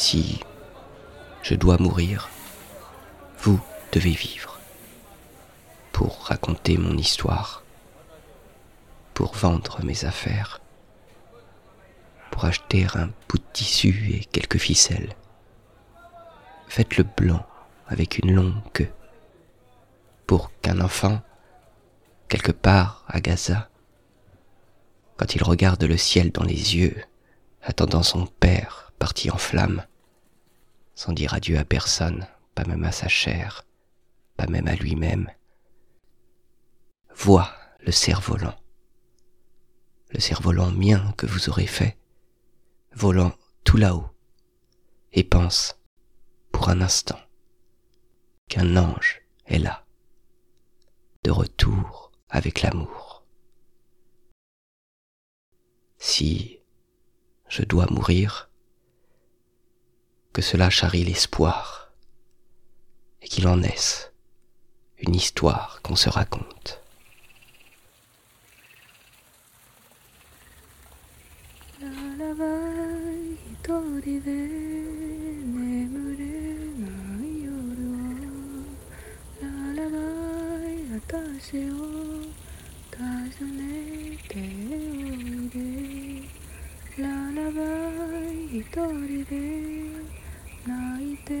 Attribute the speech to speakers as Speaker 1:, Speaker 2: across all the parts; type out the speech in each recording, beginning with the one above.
Speaker 1: Si je dois mourir, vous devez vivre pour raconter mon histoire, pour vendre mes affaires, pour acheter un bout de tissu et quelques ficelles. Faites le blanc avec une longue queue, pour qu'un enfant, quelque part à Gaza, quand il regarde le ciel dans les yeux, attendant son père parti en flammes, sans dire adieu à personne, pas même à sa chair, pas même à lui-même, voit le cerf-volant, le cerf-volant mien que vous aurez fait, volant tout là-haut, et pense, pour un instant, qu'un ange est là, de retour avec l'amour. Si je dois mourir, que cela charrie l'espoir, et qu'il en naisse une histoire qu'on se raconte.
Speaker 2: 泣いて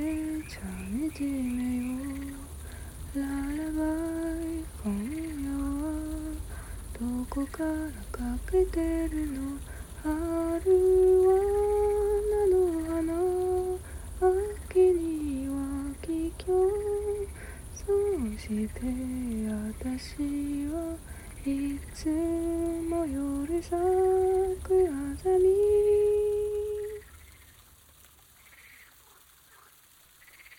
Speaker 2: ちゃみじめよララバイ今夜はどこからかけてるの？春は菜の花秋には桔梗そして私はいつもより咲くあざみ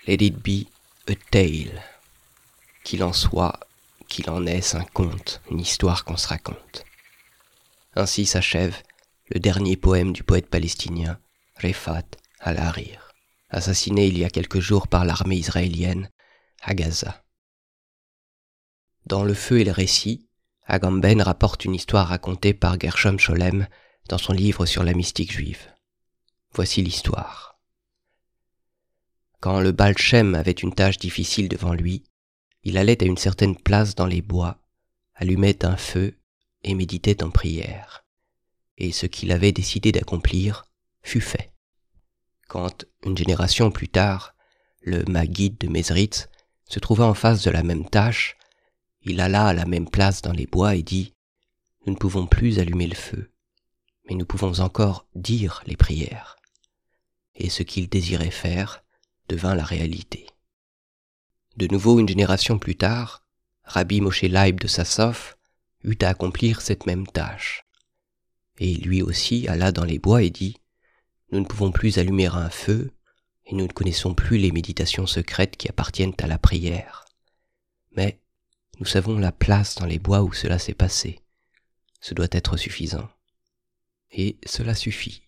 Speaker 1: Let it be a tale. Qu'il en soit, qu'il en est un conte, une histoire qu'on se raconte. Ainsi s'achève le dernier poème du poète palestinien Refat al-Harir, assassiné il y a quelques jours par l'armée israélienne à Gaza. Dans Le feu et le récit, Agamben rapporte une histoire racontée par Gershom Scholem dans son livre sur la mystique juive. Voici l'histoire. Quand le Baal avait une tâche difficile devant lui, il allait à une certaine place dans les bois, allumait un feu et méditait en prière. Et ce qu'il avait décidé d'accomplir fut fait. Quand, une génération plus tard, le Maguide de Mesritz se trouva en face de la même tâche, il alla à la même place dans les bois et dit Nous ne pouvons plus allumer le feu, mais nous pouvons encore dire les prières. Et ce qu'il désirait faire devint la réalité. De nouveau, une génération plus tard, Rabbi Moshe Laib de Sassov eut à accomplir cette même tâche. Et lui aussi alla dans les bois et dit, Nous ne pouvons plus allumer un feu, et nous ne connaissons plus les méditations secrètes qui appartiennent à la prière. Mais nous savons la place dans les bois où cela s'est passé. Ce doit être suffisant. Et cela suffit.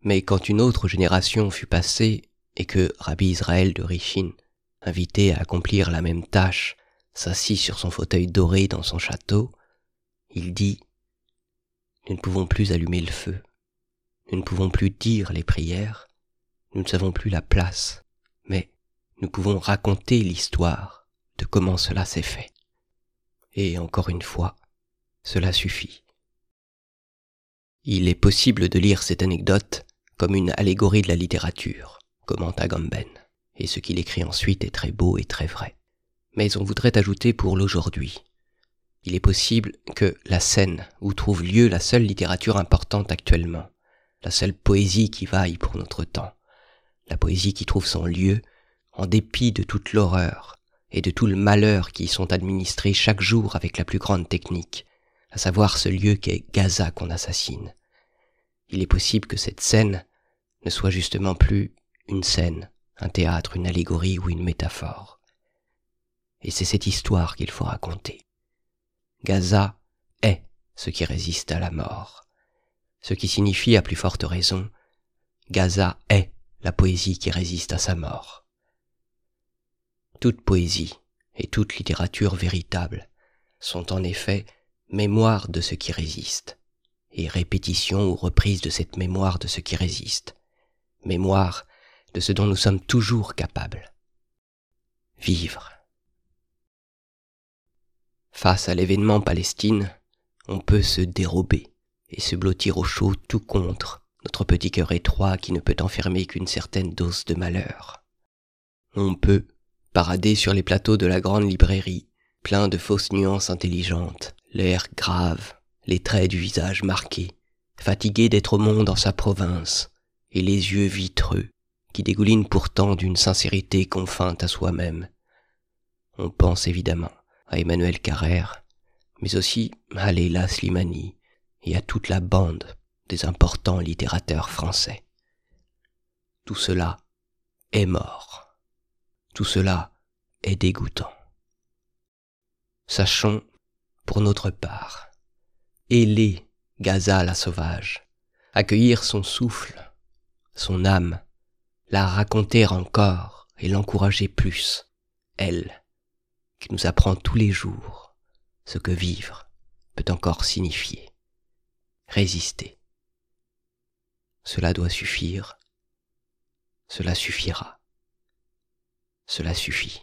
Speaker 1: Mais quand une autre génération fut passée et que Rabbi Israël de Richin, invité à accomplir la même tâche, s'assit sur son fauteuil doré dans son château, il dit Nous ne pouvons plus allumer le feu, nous ne pouvons plus dire les prières, nous ne savons plus la place, mais nous pouvons raconter l'histoire de comment cela s'est fait. Et encore une fois, cela suffit. Il est possible de lire cette anecdote comme une allégorie de la littérature, commenta Gamben, et ce qu'il écrit ensuite est très beau et très vrai. Mais on voudrait ajouter pour l'aujourd'hui. Il est possible que la scène où trouve lieu la seule littérature importante actuellement, la seule poésie qui vaille pour notre temps, la poésie qui trouve son lieu en dépit de toute l'horreur et de tout le malheur qui y sont administrés chaque jour avec la plus grande technique, à savoir ce lieu qu'est Gaza qu'on assassine. Il est possible que cette scène ne soit justement plus une scène, un théâtre, une allégorie ou une métaphore. Et c'est cette histoire qu'il faut raconter. Gaza est ce qui résiste à la mort. Ce qui signifie à plus forte raison, Gaza est la poésie qui résiste à sa mort. Toute poésie et toute littérature véritable sont en effet mémoire de ce qui résiste, et répétition ou reprise de cette mémoire de ce qui résiste, mémoire de ce dont nous sommes toujours capables. Vivre. Face à l'événement Palestine, on peut se dérober et se blottir au chaud tout contre notre petit cœur étroit qui ne peut enfermer qu'une certaine dose de malheur. On peut parader sur les plateaux de la grande librairie, plein de fausses nuances intelligentes, l'air grave, les traits du visage marqués, fatigué d'être au monde en sa province, et les yeux vitreux, qui dégoulinent pourtant d'une sincérité confinte à soi-même. On pense évidemment à Emmanuel Carrère, mais aussi à Leila Slimani et à toute la bande des importants littérateurs français. Tout cela est mort. Tout cela est dégoûtant. Sachons, pour notre part, ailer Gaza la sauvage, accueillir son souffle, son âme, la raconter encore et l'encourager plus, elle, qui nous apprend tous les jours ce que vivre peut encore signifier. Résister. Cela doit suffire. Cela suffira. Cela suffit.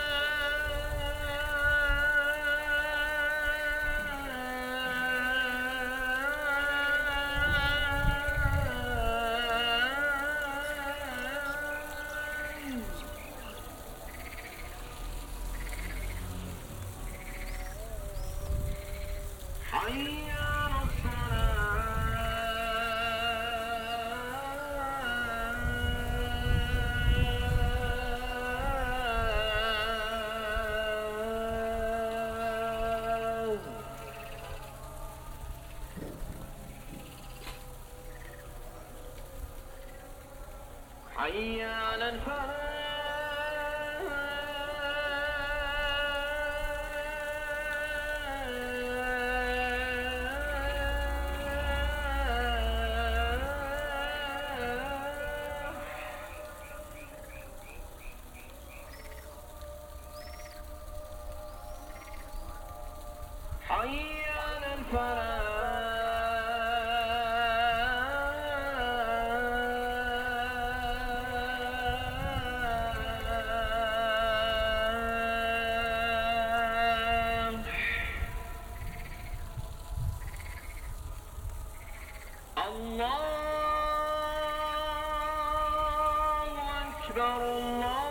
Speaker 3: أكبر الله